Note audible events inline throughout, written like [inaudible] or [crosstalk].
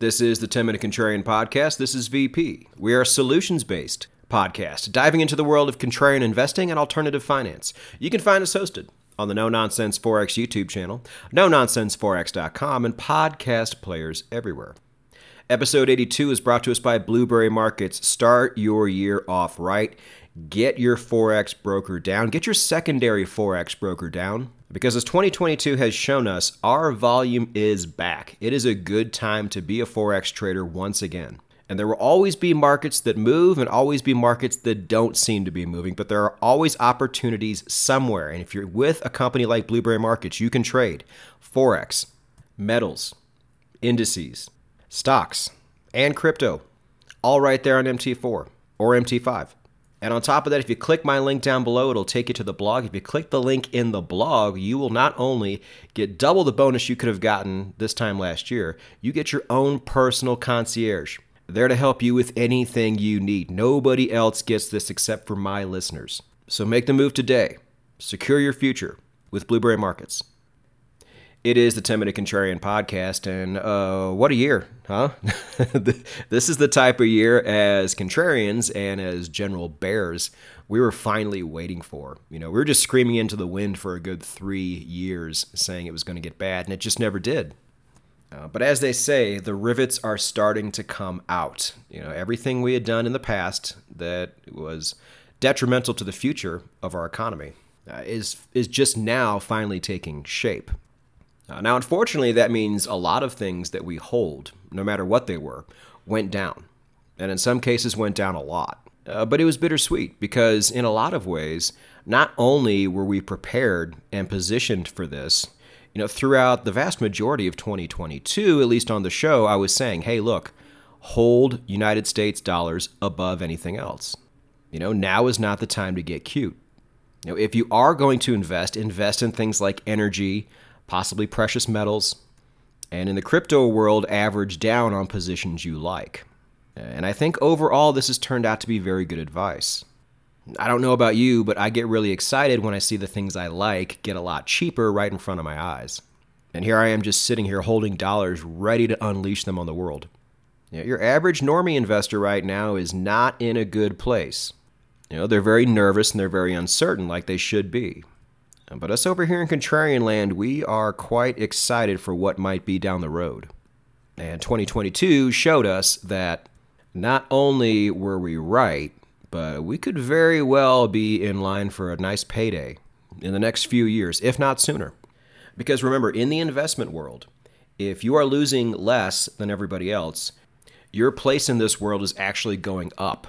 This is the 10 Minute Contrarian Podcast. This is VP. We are a solutions based podcast diving into the world of contrarian investing and alternative finance. You can find us hosted on the No Nonsense Forex YouTube channel, no nonsenseforex.com, and podcast players everywhere. Episode 82 is brought to us by Blueberry Markets. Start your year off right. Get your Forex broker down. Get your secondary Forex broker down. Because as 2022 has shown us, our volume is back. It is a good time to be a Forex trader once again. And there will always be markets that move and always be markets that don't seem to be moving, but there are always opportunities somewhere. And if you're with a company like Blueberry Markets, you can trade Forex, metals, indices, stocks, and crypto, all right there on MT4 or MT5. And on top of that, if you click my link down below, it'll take you to the blog. If you click the link in the blog, you will not only get double the bonus you could have gotten this time last year, you get your own personal concierge. There to help you with anything you need. Nobody else gets this except for my listeners. So make the move today. Secure your future with Blueberry Markets. It is the 10 Minute Contrarian Podcast, and uh, what a year, huh? [laughs] this is the type of year as contrarians and as general bears we were finally waiting for. You know, we were just screaming into the wind for a good three years, saying it was going to get bad, and it just never did. Uh, but as they say, the rivets are starting to come out. You know, everything we had done in the past that was detrimental to the future of our economy uh, is is just now finally taking shape. Uh, now, unfortunately, that means a lot of things that we hold, no matter what they were, went down. And in some cases, went down a lot. Uh, but it was bittersweet because, in a lot of ways, not only were we prepared and positioned for this, you know, throughout the vast majority of 2022, at least on the show, I was saying, hey, look, hold United States dollars above anything else. You know, now is not the time to get cute. You know, if you are going to invest, invest in things like energy, possibly precious metals, and in the crypto world, average down on positions you like. And I think overall, this has turned out to be very good advice. I don't know about you, but I get really excited when I see the things I like get a lot cheaper right in front of my eyes. And here I am just sitting here holding dollars ready to unleash them on the world. You know, your average normie investor right now is not in a good place. You know, they're very nervous and they're very uncertain, like they should be. But us over here in Contrarian Land, we are quite excited for what might be down the road. And 2022 showed us that not only were we right, but we could very well be in line for a nice payday in the next few years, if not sooner. Because remember, in the investment world, if you are losing less than everybody else, your place in this world is actually going up.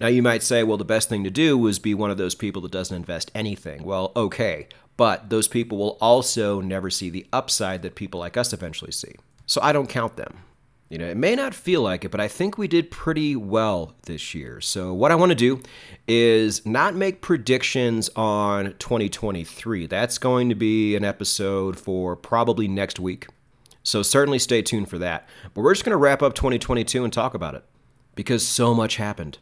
Now, you might say, well, the best thing to do is be one of those people that doesn't invest anything. Well, okay, but those people will also never see the upside that people like us eventually see. So I don't count them. You know, it may not feel like it, but I think we did pretty well this year. So, what I want to do is not make predictions on 2023. That's going to be an episode for probably next week. So, certainly stay tuned for that. But we're just going to wrap up 2022 and talk about it because so much happened.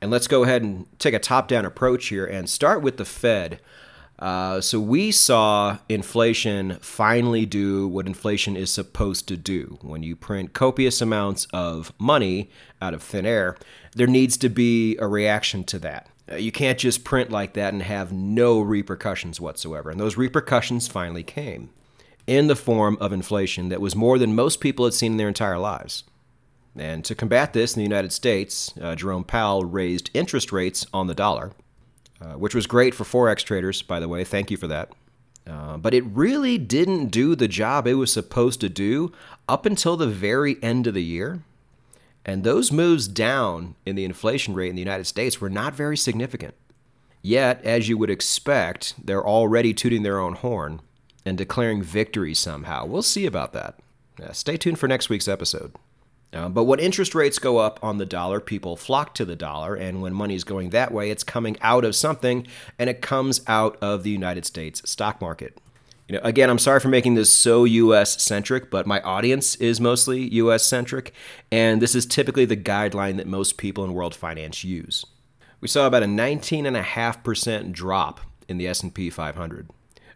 And let's go ahead and take a top down approach here and start with the Fed. Uh, so we saw inflation finally do what inflation is supposed to do. When you print copious amounts of money out of thin air, there needs to be a reaction to that. Uh, you can't just print like that and have no repercussions whatsoever. And those repercussions finally came in the form of inflation that was more than most people had seen in their entire lives. And to combat this in the United States, uh, Jerome Powell raised interest rates on the dollar, uh, which was great for Forex traders, by the way. Thank you for that. Uh, but it really didn't do the job it was supposed to do up until the very end of the year. And those moves down in the inflation rate in the United States were not very significant. Yet, as you would expect, they're already tooting their own horn and declaring victory somehow. We'll see about that. stay tuned for next week's episode. Uh, but when interest rates go up on the dollar, people flock to the dollar. And when money is going that way, it's coming out of something, and it comes out of the United States stock market. You know, again, I'm sorry for making this so US centric, but my audience is mostly US centric, and this is typically the guideline that most people in world finance use. We saw about a 19.5% drop in the S&P 500,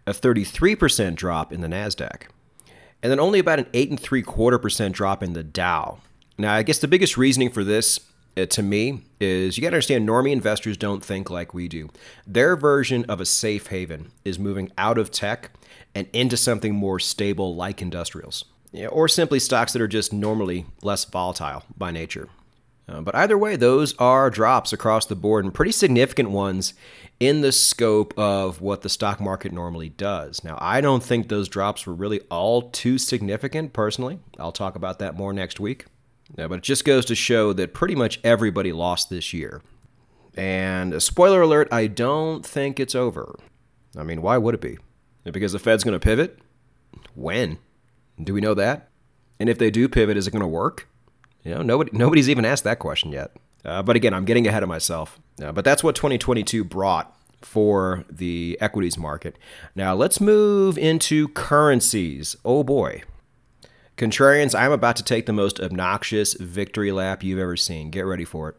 a 33% drop in the Nasdaq, and then only about an eight and three quarter percent drop in the Dow. Now, I guess the biggest reasoning for this uh, to me is you got to understand normie investors don't think like we do. Their version of a safe haven is moving out of tech and into something more stable like industrials, or simply stocks that are just normally less volatile by nature. Uh, but either way, those are drops across the board and pretty significant ones in the scope of what the stock market normally does. Now, I don't think those drops were really all too significant personally. I'll talk about that more next week. Yeah, but it just goes to show that pretty much everybody lost this year. And a spoiler alert, I don't think it's over. I mean, why would it be? Because the Fed's going to pivot? When? Do we know that? And if they do pivot, is it going to work? You know, nobody, nobody's even asked that question yet. Uh, but again, I'm getting ahead of myself. But that's what 2022 brought for the equities market. Now let's move into currencies. Oh boy. Contrarians, I'm about to take the most obnoxious victory lap you've ever seen. Get ready for it.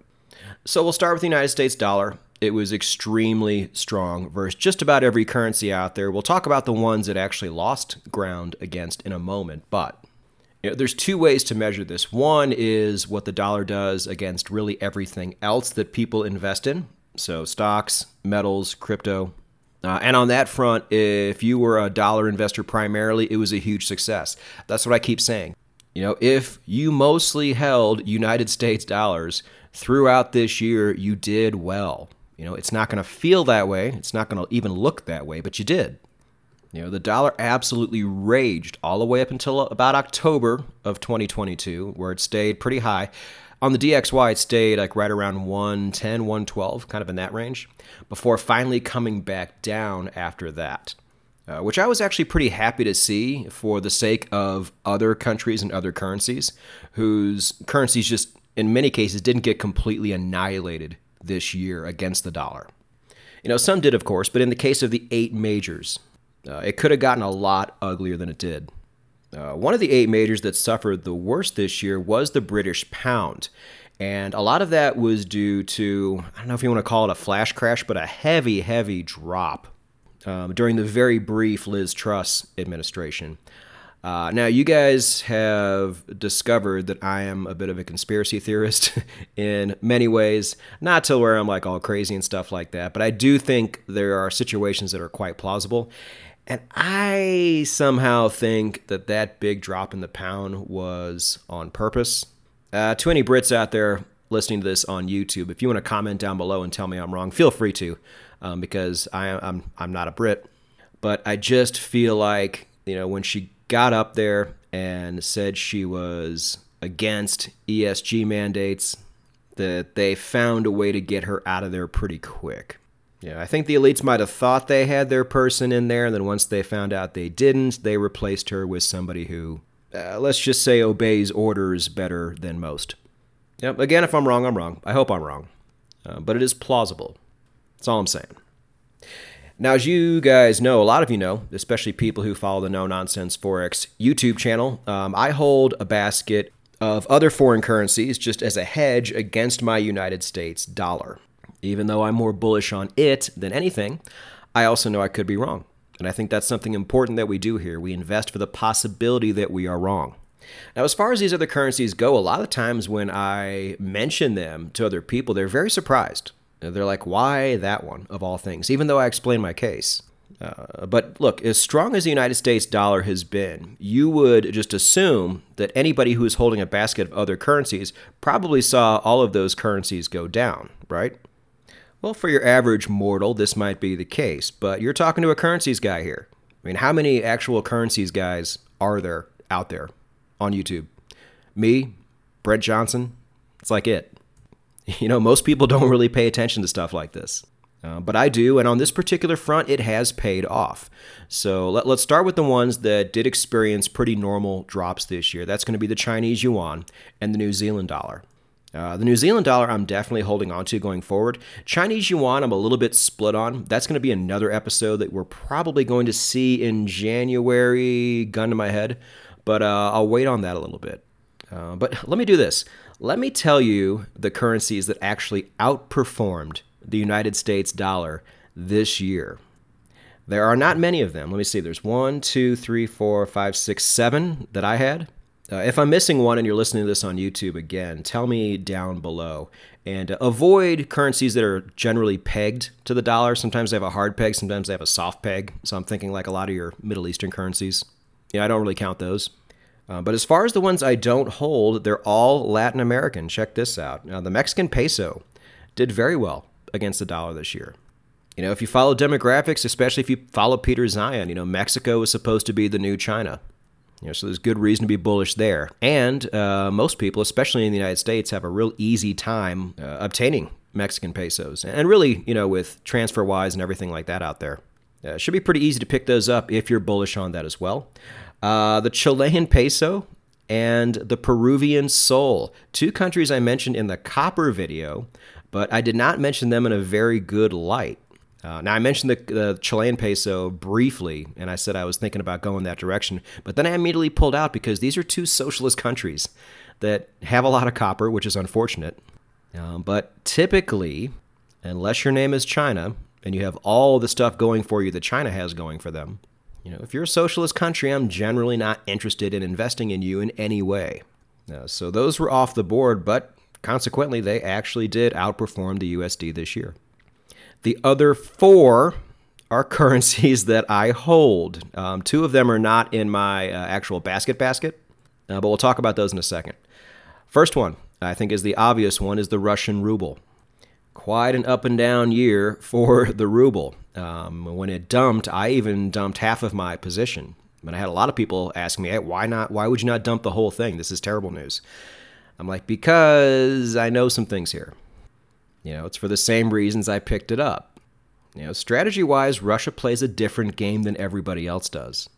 So we'll start with the United States dollar. It was extremely strong versus just about every currency out there. We'll talk about the ones that actually lost ground against in a moment, but you know, there's two ways to measure this. One is what the dollar does against really everything else that people invest in. So stocks, metals, crypto, uh, and on that front, if you were a dollar investor primarily, it was a huge success. That's what I keep saying. You know, if you mostly held United States dollars throughout this year, you did well. You know, it's not going to feel that way. It's not going to even look that way, but you did. You know, the dollar absolutely raged all the way up until about October of 2022, where it stayed pretty high. On the DXY, it stayed like right around 110, 112, kind of in that range, before finally coming back down after that. Uh, which I was actually pretty happy to see for the sake of other countries and other currencies whose currencies just, in many cases, didn't get completely annihilated this year against the dollar. You know, some did, of course, but in the case of the eight majors, uh, it could have gotten a lot uglier than it did. Uh, one of the eight majors that suffered the worst this year was the British pound. And a lot of that was due to, I don't know if you want to call it a flash crash, but a heavy, heavy drop um, during the very brief Liz Truss administration. Uh, now, you guys have discovered that I am a bit of a conspiracy theorist [laughs] in many ways. Not to where I'm like all crazy and stuff like that, but I do think there are situations that are quite plausible. And I somehow think that that big drop in the pound was on purpose. Uh, to any Brits out there listening to this on YouTube, if you want to comment down below and tell me I'm wrong, feel free to, um, because I, I'm I'm not a Brit. But I just feel like you know when she got up there and said she was against ESG mandates, that they found a way to get her out of there pretty quick. Yeah, I think the elites might have thought they had their person in there, and then once they found out they didn't, they replaced her with somebody who, uh, let's just say, obeys orders better than most. Yep, again, if I'm wrong, I'm wrong. I hope I'm wrong. Uh, but it is plausible. That's all I'm saying. Now, as you guys know, a lot of you know, especially people who follow the No Nonsense Forex YouTube channel, um, I hold a basket of other foreign currencies just as a hedge against my United States dollar. Even though I'm more bullish on it than anything, I also know I could be wrong. And I think that's something important that we do here. We invest for the possibility that we are wrong. Now, as far as these other currencies go, a lot of times when I mention them to other people, they're very surprised. They're like, why that one of all things, even though I explain my case. Uh, but look, as strong as the United States dollar has been, you would just assume that anybody who is holding a basket of other currencies probably saw all of those currencies go down, right? Well, for your average mortal, this might be the case, but you're talking to a currencies guy here. I mean, how many actual currencies guys are there out there on YouTube? Me, Brent Johnson, it's like it. [laughs] You know, most people don't really pay attention to stuff like this. Uh, but I do, and on this particular front, it has paid off. So let, us start with the ones that did experience pretty normal drops this year. That's going to be the Chinese yuan and the New Zealand dollar. Uh, the New Zealand dollar, I'm definitely holding on to going forward. Chinese yuan, I'm a little bit split on. That's going to be another episode that we're probably going to see in January, gun to my head, but uh, I'll wait on that a little bit. Uh, but let me do this. Let me tell you the currencies that actually outperformed the United States dollar this year. There are not many of them. Let me see. There's one, two, three, four, five, six, seven that I had. Uh, if I'm missing one and you're listening to this on YouTube again, tell me down below. And uh, avoid currencies that are generally pegged to the dollar. Sometimes they have a hard peg, sometimes they have a soft peg. So I'm thinking like a lot of your Middle Eastern currencies. Yeah, I don't really count those. Uh, but as far as the ones I don't hold, they're all Latin American. Check this out. Now, the Mexican peso did very well against the dollar this year. You know, if you follow demographics, especially if you follow Peter Zeihan, you know, Mexico is supposed to be the new China. You know, so there's good reason to be bullish there. And uh, most people, especially in the United States, have a real easy time uh, obtaining Mexican pesos. And really, you know, with TransferWise and everything like that out there, uh, should be pretty easy to pick those up if you're bullish on that as well. Uh, the Chilean peso and the Peruvian sol, two countries I mentioned in the copper video, but I did not mention them in a very good light. Uh, now, I mentioned the, the, Chilean peso briefly, and I said I was thinking about going that direction, but then I immediately pulled out because these are two socialist countries that have a lot of copper, which is unfortunate. Um, but typically, unless your name is China and you have all the stuff going for you that China has going for them, you know, if you're a socialist country, I'm generally not interested in investing in you in any way. Uh, so those were off the board, but consequently, they actually did outperform the USD this year. The other four are [laughs] currencies that I hold. Um, two of them are not in my uh, actual basket basket, uh, but we'll talk about those in a second. First one, I think, is the obvious one, is the Russian ruble. Quite an up and down year [laughs] for the ruble. Um, when it dumped, I even dumped half of my position. And I had a lot of people asking me, hey, why not? Why would you not dump the whole thing? This is terrible news. I'm like, because I know some things here. You know, it's for the same reasons I picked it up. You know, strategy wise, Russia plays a different game than everybody else does.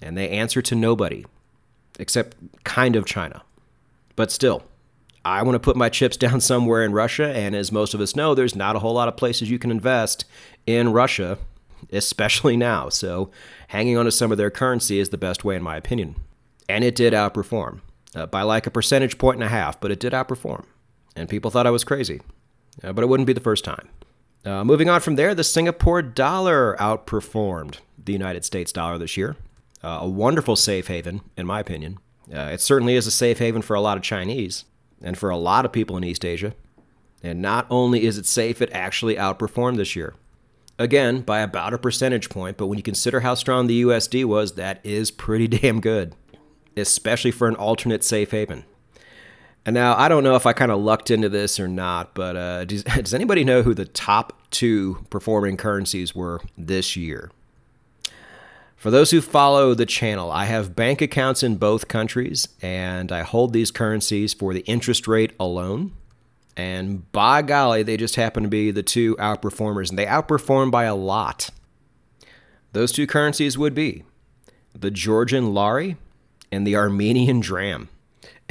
And they answer to nobody, except kind of China. But still, I want to put my chips [laughs] down somewhere in Russia. And as most of us know, there's not a whole lot of places you can invest in Russia, especially now. So hanging on to some of their currency is the best way, in my opinion. And it did outperform uh, by like a percentage point and a half, but it did outperform. And people thought I was crazy uh, but it wouldn't be the first time. Uh, moving on from there, the Singapore dollar outperformed the United States dollar this year. Uh, a wonderful safe haven, in my opinion. Uh, it certainly is a safe haven for a lot of Chinese and for a lot of people in East Asia. And not only is it safe, it actually outperformed this year. Again, by about a percentage point, but when you consider how strong the USD was, that is pretty [laughs] damn good, especially for an alternate safe haven. And now I don't know if I kind of lucked into this or not, but uh, does, [laughs] does anybody know who the top two performing currencies were this year? For those who follow the channel, I have bank accounts in both countries, and I hold these currencies for the interest rate alone. And by golly, they just happen to be the two outperformers, and they outperform by a lot. Those two currencies would be the Georgian lari and the Armenian dram.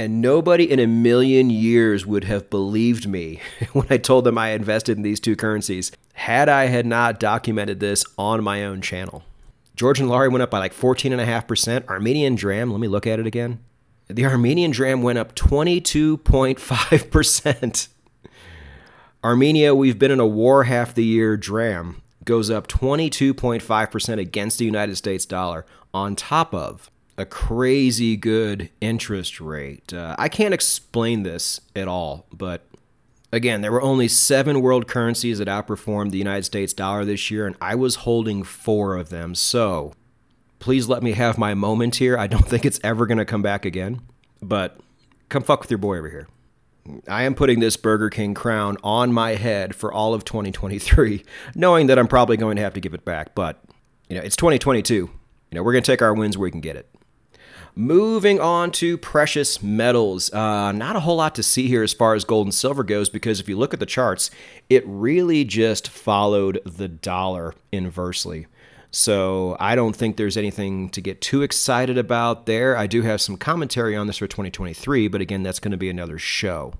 And nobody in a million years would have believed me [laughs] when I told them I invested in these two currencies had I had not documented this on my own channel. Georgian Lari went up by like 14.5%. Armenian Dram, let me look at it again. The Armenian Dram went up 22.5%. [laughs] Armenia, we've been in a war half the year. Dram goes up 22.5% against the United States dollar on top of a crazy good interest rate. Uh, I can't explain this at all, but again, there were only seven world currencies that outperformed the United States dollar this year, and I was holding four of them. So please let me have my moment here. I don't [laughs] think it's ever going to come back again, but come fuck with your boy over here. I am putting this Burger King crown on my head for all of 2023, [laughs] knowing that I'm probably going to have to give it back. But, you know, it's 2022. You know, we're going to take our wins where we can get it. Moving on to precious metals. Uh, not a whole lot to see here as far as gold and silver goes because if you look at the charts, it really just followed the dollar inversely. So I don't think there's anything to get too excited about there. I do have some commentary on this for 2023, but again, that's going to be another show.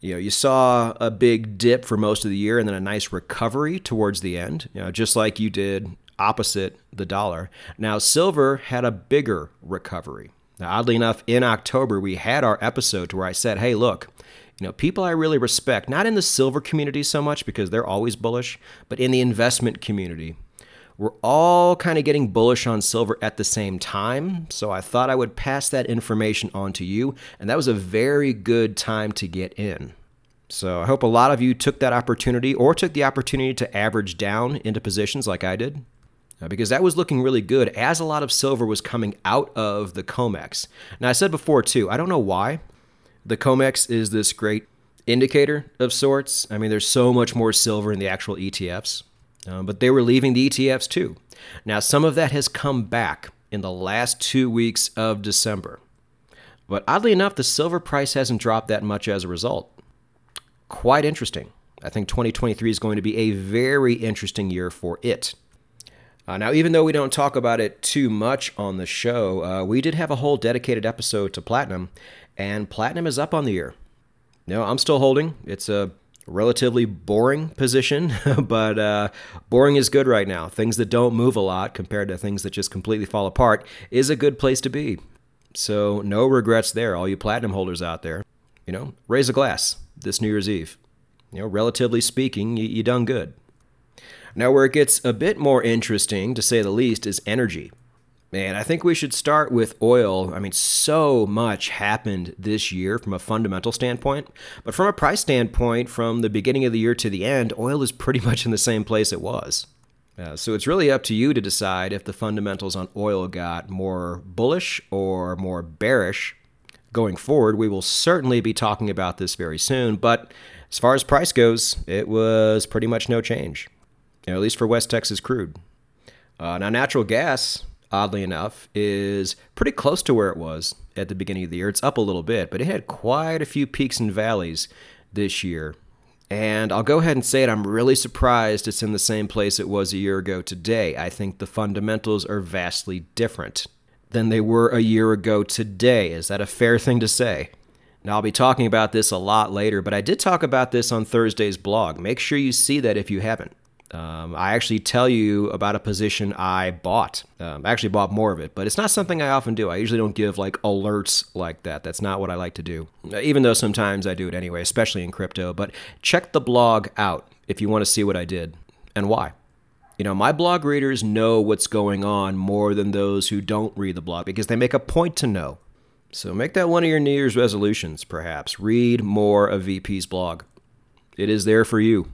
You know, you saw a big dip for most of the year and then a nice recovery towards the end, you know, just like you did opposite the dollar. Now, silver had a bigger recovery. Now, oddly enough, in October, we had our episode where I said, hey, look, you know, people I really respect, not in the silver community so much because they're always bullish, but in the investment community, we're all kind of getting bullish on silver at the same time, so I thought I would pass that information on to you, and that was a very good time to get in. So I hope a lot of you took that opportunity or took the opportunity to average down into positions like I did. Because that was looking really good as a lot of silver was coming out of the COMEX. Now, I said before too, I don't know why. The COMEX is this great indicator of sorts. I mean, there's so much more silver in the actual ETFs, uh, but they were leaving the ETFs too. Now, some of that has come back in the last two weeks of December. But oddly enough, the silver price hasn't dropped that much as a result. Quite interesting. I think 2023 is going to be a very interesting year for it. Uh, now, even though we don't talk about it too much on the show, uh, we did have a whole dedicated episode to platinum, and platinum is up on the year. No, I'm still holding. It's a relatively boring position, [laughs] but uh, boring is good right now. Things that don't move a lot compared to things that just completely fall apart is a good place to be. So, no regrets there, all you platinum holders out there. You know, raise a glass this New Year's Eve. You know, relatively speaking, you, you done good. Now, where it gets a bit more interesting, to say the least, is energy. Man, I think we should start with oil. I mean, so much happened this year from a fundamental standpoint, but from a price standpoint, from the beginning of the year to the end, oil is pretty [laughs] much in the same place it was. Uh, so it's really up to you to decide if the fundamentals on oil got more bullish or more bearish. Going forward, we will certainly be talking about this very soon, but as far as price goes, it was pretty much no change, you know, at least for West Texas crude. Uh, now, natural gas oddly enough, is pretty close to where it was at the beginning of the year. It's up a little bit, but it had quite a few peaks and valleys this year. And I'll go ahead and say it, I'm really surprised it's in the same place it was a year ago today. I think the fundamentals are vastly different than they were a year ago today. Is that a fair thing to say? Now, I'll be talking about this a lot later, but I did talk about this on Thursday's blog. Make sure you see that if you haven't. Um, I actually tell you about a position I bought. Um, I actually bought more of it, but it's not something I often do. I usually don't give like alerts like that. That's not what I like to do, even though sometimes I do it anyway, especially in crypto. But check the blog out if you want to see what I did and why. You know, my blog readers know what's going on more than those who don't read the blog because they make a point to know. So make that one of your New Year's resolutions, perhaps. Read more of VP's blog. It is there for you.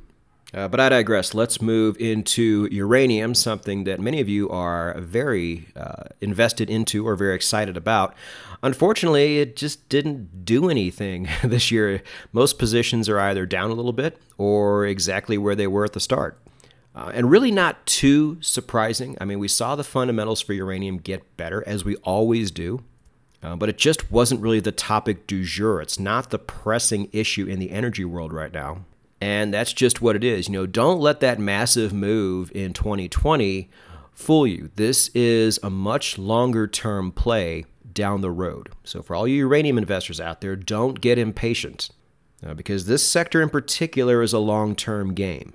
Uh, but I digress. Let's move into uranium, something that many of you are very uh, invested into or very excited about. Unfortunately, it just didn't do anything [laughs] this year. Most positions are either down a little bit or exactly where they were at the start. Uh, and really not too surprising. I mean, we saw the fundamentals for uranium get better, as we always do. Uh, but it just wasn't really the topic du jour. It's not the pressing issue in the energy world right now. And that's just what it is. You know, don't let that massive move in 2020 fool you. This is a much longer term play down the road. So, for all you uranium investors out there, don't get impatient uh, because this sector in particular is a long term game.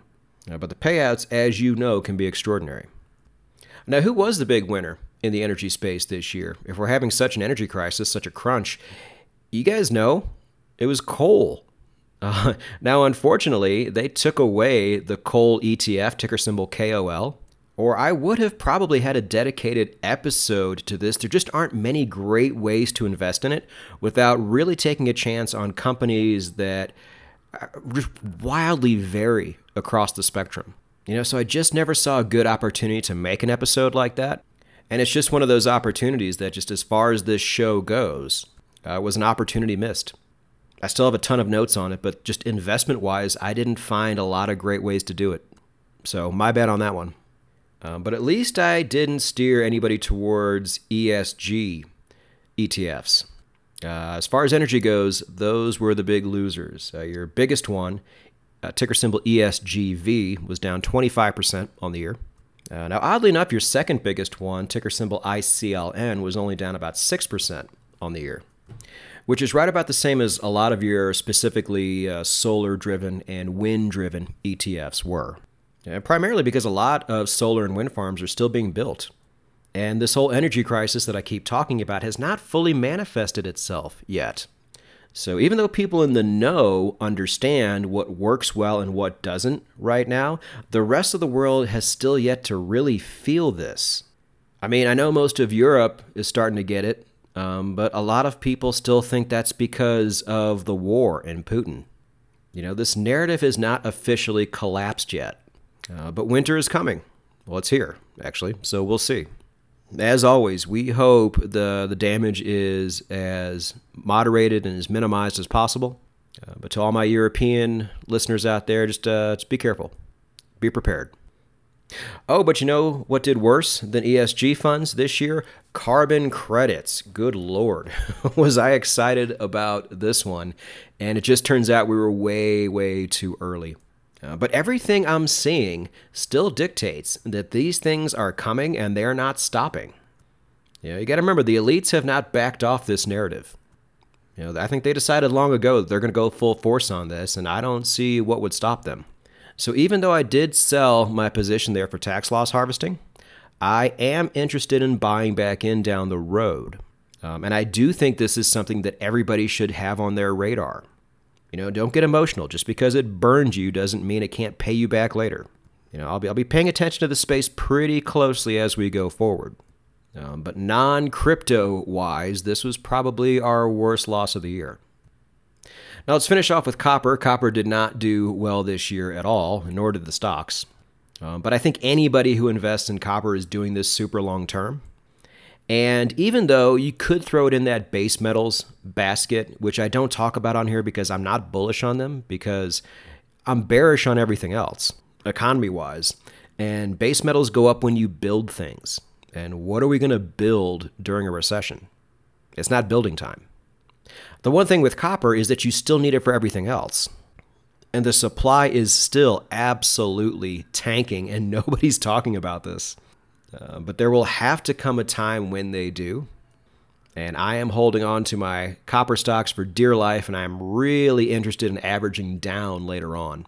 Uh, but the payouts, as you know, can be extraordinary. Now, who was the big winner in the energy space this year? If we're having such an energy crisis, such a crunch, you guys know it was coal. Uh, [laughs] now, unfortunately, they took away the coal ETF, ticker symbol KOL, or I would have probably had a dedicated episode to this. There just aren't many great ways to invest in it without really taking a chance on companies that uh, wildly vary across the spectrum. You know, so I just never saw a good opportunity to make an episode like that. And it's just one of those opportunities that, just as far as this show goes, uh, was an opportunity missed. I still have a ton of notes on it, but just investment wise, I didn't find a lot of great ways to do it. So, my bad on that one. Um, but at least I didn't steer anybody towards ESG ETFs. Uh, as far as energy goes, those were the big losers. Uh, your biggest one, uh, ticker symbol ESGV, was down 25% on the year. Uh, now, oddly enough, your second biggest one, ticker symbol ICLN, was only down about 6% on the year which is right about the same as a lot of your specifically uh, solar driven and wind driven ETFs were. And primarily because a lot of solar and wind farms are still being built. And this whole energy crisis that I keep talking about has not fully manifested itself yet. So even though people in the know understand what works well and what doesn't right now, the rest of the world has still yet to really feel this. I mean, I know most of Europe is starting to get it, um, but a lot of people still think that's because of the war and Putin. You know, this narrative is not officially collapsed yet, uh, but winter is coming. Well, it's here, actually, so we'll see as always, we hope the the damage is as moderated and as minimized as possible. Uh, but to all my European listeners out there, just uh, just be careful, be prepared. Oh, but you know what did worse than ESG funds this year? Carbon credits. Good lord, [laughs] was I excited about this one? And it just turns out we were way, way too early. Uh, but everything I'm seeing still dictates that these things are coming and they're not stopping. You know, you got to remember the elites have not backed off this narrative. You know, I think they decided long ago that they're going to go full force on this, and I don't see what would stop them. So even though I did sell my position there for tax loss harvesting, I am interested in buying back in down the road. Um, and I do think this is something that everybody should have on their radar. You know, don't get emotional. Just because it burned you doesn't mean it can't pay you back later. You know, I'll be, I'll be paying attention to the space pretty closely as we go forward. Um, but non crypto wise, this was probably our worst loss of the year. Now let's finish off with copper. Copper did not do well this year at all, nor did the stocks. Um, but I think anybody who invests in copper is doing this super long term. And even though you could throw it in that base metals basket, which I don't talk about on here because I'm not bullish on them, because I'm bearish on everything else, economy wise. And base metals go up when you build things. And what are we going to build during a recession? It's not building time. The one thing with copper is that you still need it for everything else. And the supply is still absolutely tanking, and [laughs] nobody's talking about this. Uh, but there will have to come a time when they do. And I am holding on to my copper stocks for dear life, and I'm really interested in averaging down later on.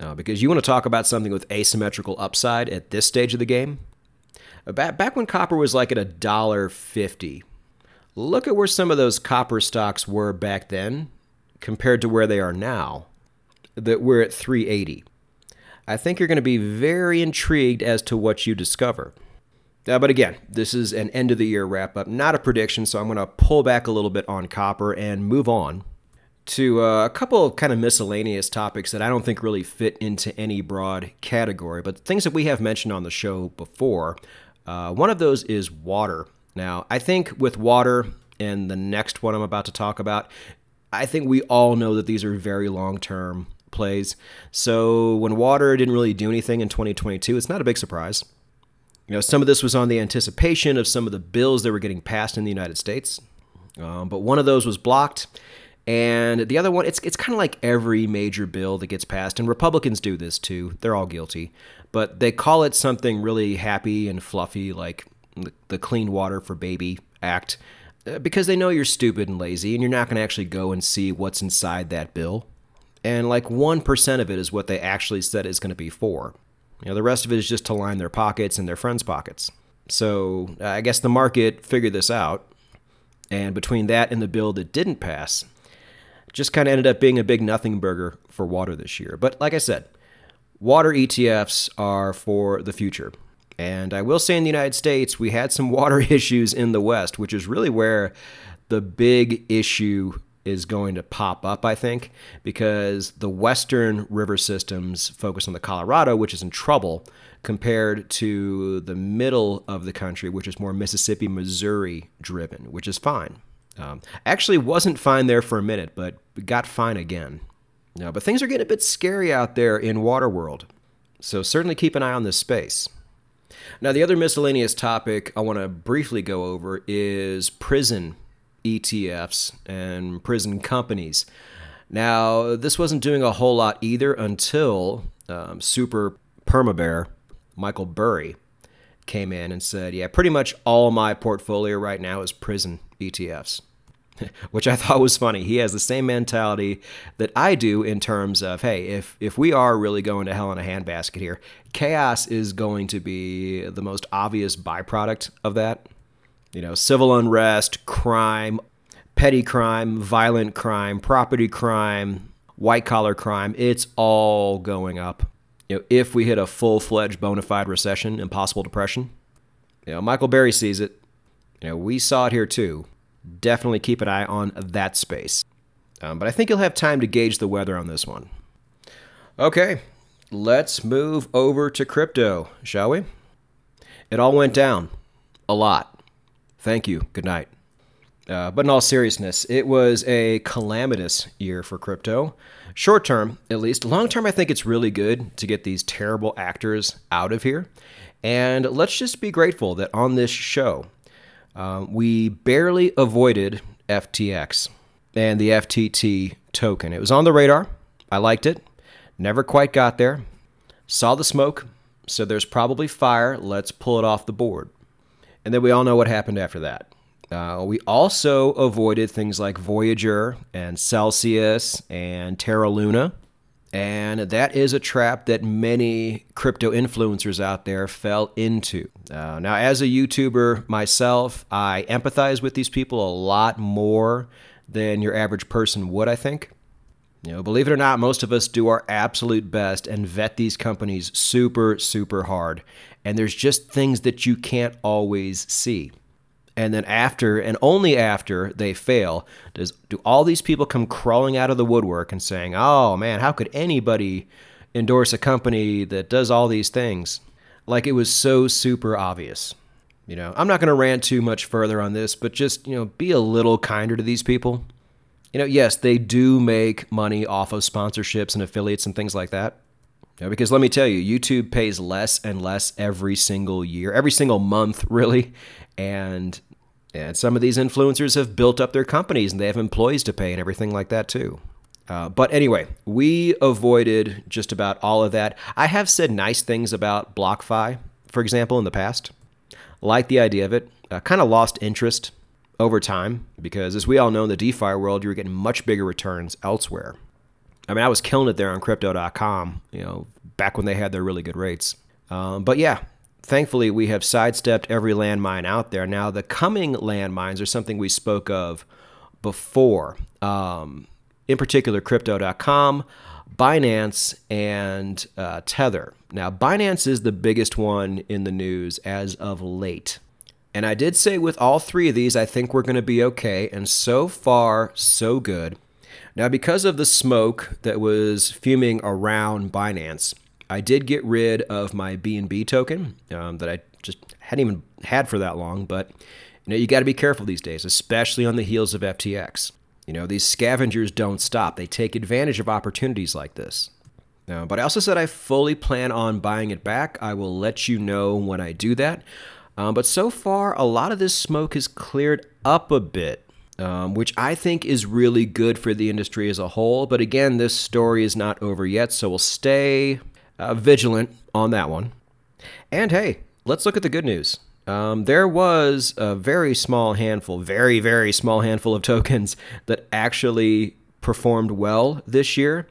Uh, because you want to talk about something with asymmetrical upside at this stage of the game. Uh, back, when copper was like at a dollar fifty, look at where some of those copper stocks were back then compared to where they are now. That we're at 380. I think you're going to be very intrigued as to what you discover. But again, this is an end of the year wrap up, not a prediction, so I'm going to pull back a little bit on copper and move on to uh, a couple of kind of miscellaneous topics that I don't think really fit into any broad category, but things that we have mentioned on the show before. Uh, one of those is water. Now, I think with water and the next one I'm about to talk about, I think we all know that these are very long term plays. So when water didn't really do anything in 2022, it's not a big surprise. You know, some of this was on the anticipation of some of the bills that were getting passed in the United States, um, but one of those was blocked. And the other one, it's, it's kind of like every major bill that gets passed, and Republicans do this too. They're all guilty. But they call it something really happy and fluffy, like the Clean Water for Baby Act, uh, because they know you're stupid and lazy, and you're not going to actually go and see what's inside that bill. And like 1% of it is what they actually said is going to be for. You know, the rest of it is just to line their pockets and their friends' pockets. So I guess the market figured this out, and between that and the bill that didn't pass, just kind of ended up being a big nothing burger for water this year. But like I said, water ETFs are for the future. And I will say in the United States, we had some [laughs] water issues in the West, which is really where the big issue is going to pop up, I think, because the western river systems focus on the Colorado, which is in trouble, compared to the middle of the country, which is more Mississippi, Missouri driven, which is fine. Um, actually, wasn't fine there for a minute, but got fine again. No, but things are getting a bit scary out there in water world, so certainly keep an eye on this space. Now, the other miscellaneous topic I want to briefly go over is prison ETFs and prison companies. Now, this wasn't doing a whole lot either until um, super permabear Michael Burry came in and said, Yeah, pretty much all my portfolio right now is prison ETFs. [laughs] Which I thought was funny. He has the same mentality that I do in terms of, hey, if if we are really going to hell in a handbasket here, chaos is going to be the most obvious byproduct of that. You know, civil unrest, crime, petty crime, violent crime, property crime, white collar crime, it's all going up. You know, if we hit a full fledged bona fide recession, impossible depression, you know, Michael Burry sees it. You know, we saw it here too. Definitely keep an eye on that space. Um, but I think you'll have time to gauge the weather on this one. Okay, let's move over to crypto, shall we? It all went down. A lot. Thank you. Good night. Uh, but in all seriousness, it was a calamitous year for crypto. Short term, at least. Long term, I think it's really good to get these terrible actors out of here. And let's just be grateful that on this show, uh, we barely avoided FTX and the FTT token. It was on the radar. I liked it. Never quite got there. Saw the smoke. So there's probably fire. Let's pull it off the board. And then we all know what happened after that. Uh, we also avoided things like Voyager and Celsius and Terra Luna. And that is a trap that many crypto influencers out there fell into. Uh, now, as a YouTuber myself, I empathize with these people a lot more than your average person would, I think. You know, believe it or not, most of us do our absolute best and vet these companies super, super hard. And there's just things that you can't always see. And then after, and only after they fail, does do all these people come crawling out of the woodwork and saying, "Oh man, how could anybody endorse a company that does all these things?" Like it was so super obvious. You know, I'm not going to rant too much further on this, but just, you know, be a little kinder to these people. You know, yes, they do make money off of sponsorships and affiliates and things like that. Know, because let me tell you, YouTube pays less and less every single year, every single month, [laughs] really. And and some of these influencers have built up their companies and they have employees to pay and everything like that too. Uh, but anyway, we avoided just about all of that. I have said nice things about BlockFi, for example, in the past. Like the idea of it. Uh, kind of lost interest over time because, as we all know, in the DeFi world, you were getting much bigger returns elsewhere. I mean, I was killing it there on Crypto.com, you know, back when they had their really good rates. Um, but yeah, thankfully, we have sidestepped every landmine out there. Now, the coming landmines are something we spoke of before. Um, in particular, Crypto.com, Binance, and uh, Tether. Now, Binance is the biggest one in the news as of late. And I did say with all three of these, I think we're going to be okay. And so far, so good. Now, because of the smoke that was fuming around Binance, I did get rid of my BNB token um, that I just hadn't even had for that long. But you know, you got to be careful these days, especially on the heels of FTX. You know, these scavengers don't stop; they take advantage of opportunities like this. Now, but I also said I fully plan on buying it back. I will let you know when I do that. Um, but so far, a lot of this smoke has cleared up a bit, um, which I think is really good for the industry as a whole. But again, this story is not over yet, so we'll stay uh, vigilant on that one. And hey, let's look at the good news. Um, there was a very small handful, very, very small handful of [laughs] tokens that actually performed well this year.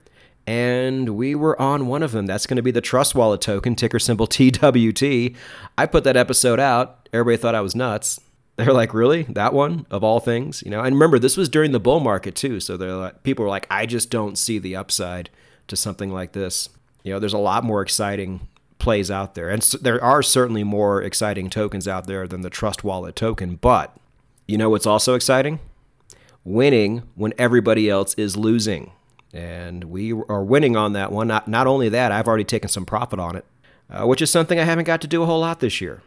And we were on one of them. That's going to be the Trust Wallet token, ticker symbol TWT. I put that episode out. Everybody thought I was nuts. They're like, really? That one of all things? You know, and remember, this was during the bull market too. So they're like, people were like, I just don't see the upside to something like this. You know, there's a lot more exciting plays out there. And there are certainly more exciting tokens out there than the Trust Wallet token. But you know what's also exciting? Winning when everybody else is losing. And we are winning on that one. Not, not only that, I've already taken some profit on it, uh, which is something I haven't got to do a whole lot this year.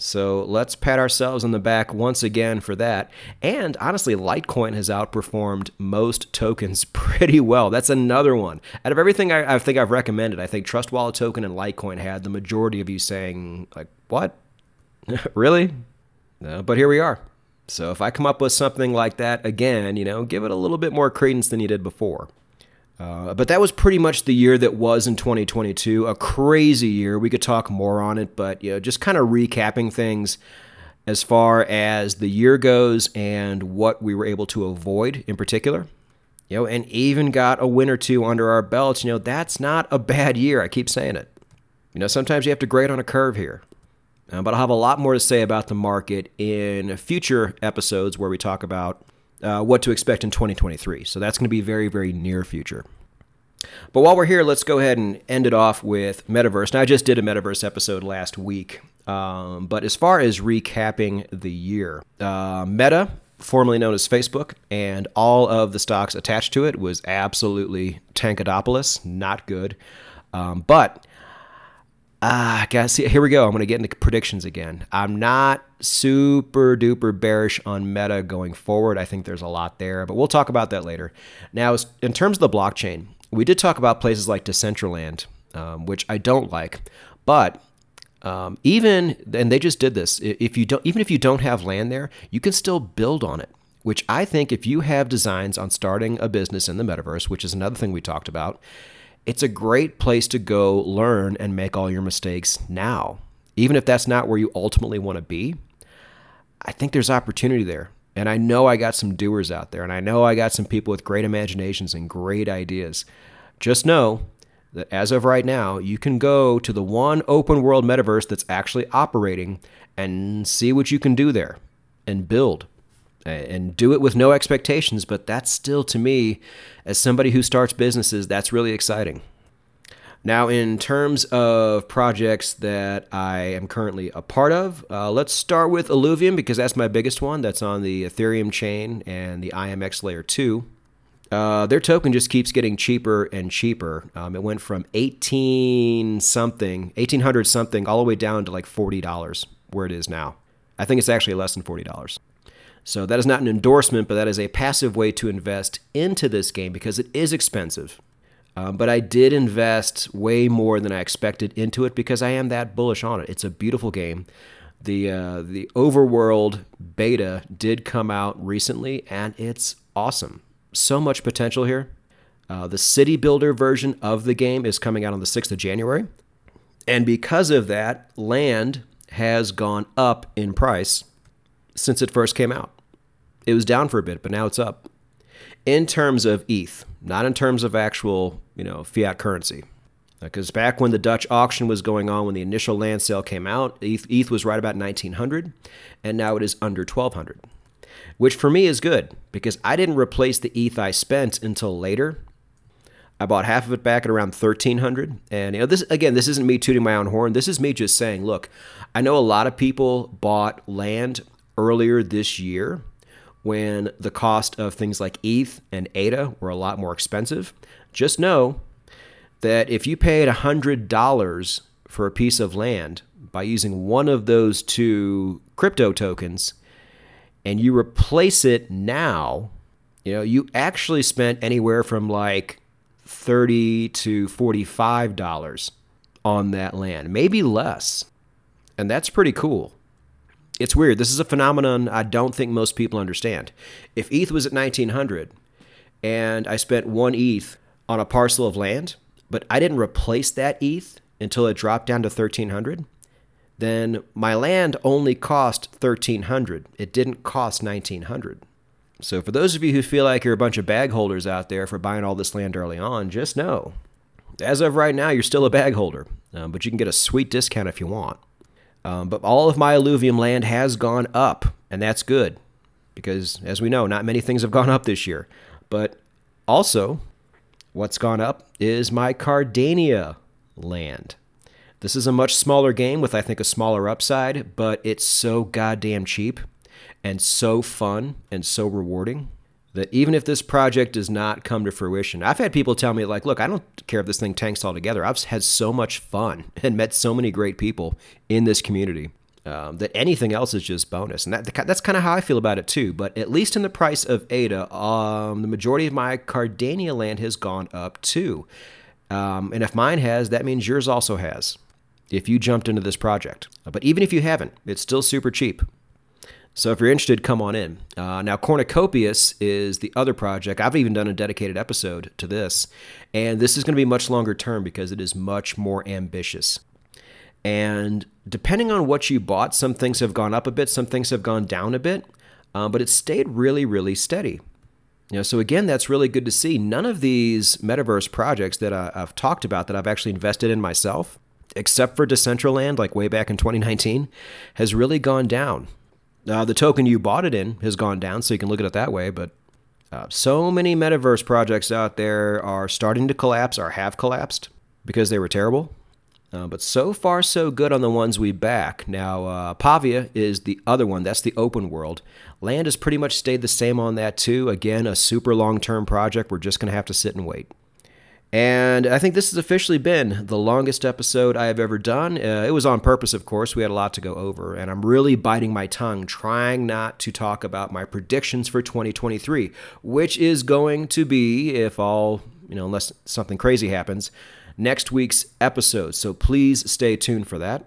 So let's pat ourselves on the back once again for that. And honestly, Litecoin has outperformed most tokens [laughs] pretty well. That's another one. Out of everything I, I, think I've recommended, I think Trust Wallet Token and Litecoin had the majority of you saying, like, what? [laughs] really? No, but here we are. So if I come up with something like that again, you know, give it a little bit more credence than you did before. Uh, but that was pretty much the year that was in 2022. A crazy year. We could talk more on it, but you know, just kind of recapping things as far as the year goes and what we were able to avoid in particular. You know, and even got a win or two under our belts. You know, that's not a bad year. I keep saying it. You know, sometimes you have to grade on a curve here. Uh, but I'll have a lot more to say about the market in future episodes where we talk about uh, what to expect in 2023. So that's going to be very, very near future. But while we're here, let's go ahead and end it off with Metaverse. Now, I just did a Metaverse episode last week. Um, but as far as recapping the year, uh, Meta, formerly known as Facebook, and all of the stocks attached to it was absolutely tankadopolis, not good. Um, but Ah, guys, here we go. I'm going to get into predictions again. I'm not super duper bearish on Meta going forward. I think there's a lot there, but we'll talk about that later. Now, in terms of the blockchain, we did talk about places like Decentraland, um, which I don't like, but um, even and they just did this. If you don't, even if you don't have land there, you can still build on it. Which I think, if you have designs on starting a business in the metaverse, which is another thing we talked about, it's a great place to go learn and make all your mistakes now. Even if that's not where you ultimately want to be, I think there's opportunity there. And I know I got some doers out there, and I know I got some people with great imaginations and great ideas. Just know that as of right now, you can go to the one open world metaverse that's actually operating and see what you can do there and build and do it with no expectations. But that's still, to me, as somebody who starts businesses, that's really exciting. Now, in terms of projects that I am currently a part of, uh, let's start with Illuvium because that's my biggest one. That's on the Ethereum chain and the IMX layer 2. Uh, their token just keeps getting cheaper and cheaper. Um, it went from 18 something, 1800 something, all the way down to like $40 where it is now. I think it's actually less than $40. So that is not an endorsement, but that is a passive way to invest into this game because it is expensive. Um, but I did invest way more than I expected into it because I am that bullish on it. It's a beautiful game. The uh, the overworld beta did come out recently, and it's awesome. So much potential here. Uh, the city builder version of the game is coming out on the 6th of January. And because of that, land has gone up in price since it first came out. It was down for a bit, but now it's up. In terms of ETH, not in terms of actual, you know, fiat currency. Because back when the Dutch auction was going on, when the initial land sale came out, ETH, ETH was right about 1900, and now it is under 1200, which for me is good because I didn't replace the ETH I spent until later. I bought half of it back at around 1300 and you know this again this isn't me tooting my own horn this is me just saying look I know a lot of people bought land earlier this year when the cost of things like ETH and ADA were a lot more expensive. Just know that if you paid $100 for a piece of land by using one of those two crypto tokens and you replace it now, you know, you actually spent anywhere from like 30 to $45 on that land, maybe less. And that's pretty cool it's weird. This is a phenomenon I don't think most people understand. If ETH was at 1900 and I spent one ETH on a parcel of land, but I didn't replace that ETH until it dropped down to 1300, then my land only cost 1300. It didn't cost 1900. So for those of you who feel like you're a bunch of bag holders out there for buying all this land early on, just know, as of right now, you're still a bag holder, um, but you can get a sweet discount if you want. Um, but all of my Illuvium land has gone up, and that's good because, as we know, not many things have gone up this year. But also, what's gone up is my Cardania land. This is a much smaller game with, I think, a smaller upside, but it's so goddamn cheap and so fun and so rewarding that even if this project does not come to fruition, I've had people tell me, like, look, I don't care if this thing tanks altogether. I've had so much fun [laughs] and met so many great people in this community um, that anything else is just bonus. And that, that's kind of how I feel about it too. But at least in the price of ADA, um, the majority of my Cardania land has gone up too. Um, and if mine has, that means yours also has if you jumped into this project. But even if you haven't, it's still super cheap. So if you're interested, come on in. Uh, now, Cornucopias is the other project. I've even done a dedicated episode to this. And this is going to be much longer term because it is much more ambitious. And depending on what you bought, some things have gone up a bit, some things have gone down a bit, uh, but it stayed really, really steady. You know, so again, that's really good to see. None of these metaverse projects that I, I've talked about that I've actually invested in myself, except for Decentraland, like way back in 2019, has really gone down. Uh, the token you bought it in has gone down, so you can look at it that way. But uh, so many metaverse projects out there are starting to collapse or have collapsed because they were terrible. Uh, but so far, so good on the ones we back. Now, uh, Pavia is the other one. That's the open world. Land has pretty much stayed the same on that, too. Again, a super long term project. We're just going to have to sit and wait. And I think this has officially been the longest episode I have ever done. Uh, it was on purpose, of course. We had a lot to go over, and I'm really biting my tongue, trying not to talk about my predictions for 2023, which is going to be, if all, you know, unless something crazy happens, next week's episode. So please stay tuned for that.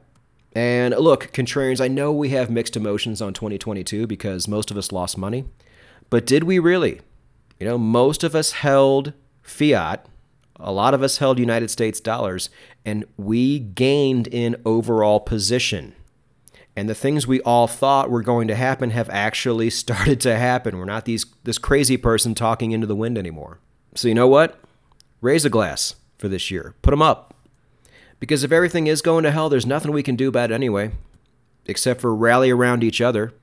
And look, contrarians, I know we have mixed emotions on 2022 because most of us lost money, but did we really? You know, most of us held fiat a lot of us held United States dollars, and we gained in overall position. And the things we all thought were going to happen have actually [laughs] started to happen. We're not these this crazy person talking into the wind anymore. So you know what? Raise a glass for this year. Put them up. Because if everything is going to hell, there's nothing we can do about it anyway, except for rally around each other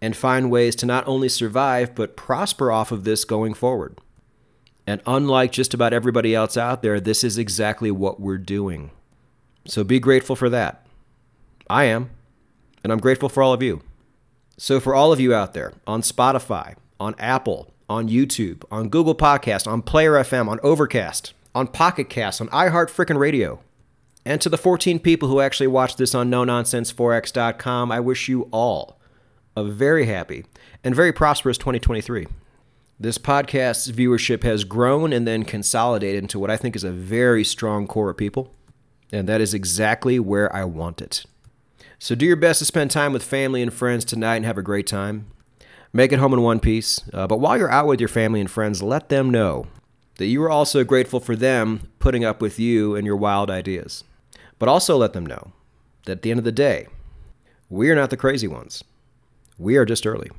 and find ways to not only survive but prosper off of this going forward. And unlike just about everybody else out there, this is exactly what we're doing. So be grateful for that. I am. And I'm grateful for all of you. So, for all of you out there on Spotify, on Apple, on YouTube, on Google Podcast, on Player FM, on Overcast, on Pocket Cast, on iHeart Frickin' Radio, and to the 14 people who actually watch this on NoNonsenseForex.com, I wish you all a very happy and very prosperous 2023. This podcast's viewership has grown and then consolidated into what I think is a very strong core of people. And that is exactly where I want it. So do your best to spend time with family and friends tonight and have a great time. Make it home in one piece. Uh, but while you're out with your family and friends, let them know that you are also grateful for them putting up with you and your wild ideas. But also let them know that at the end of the day, we are not the crazy ones. We are just early.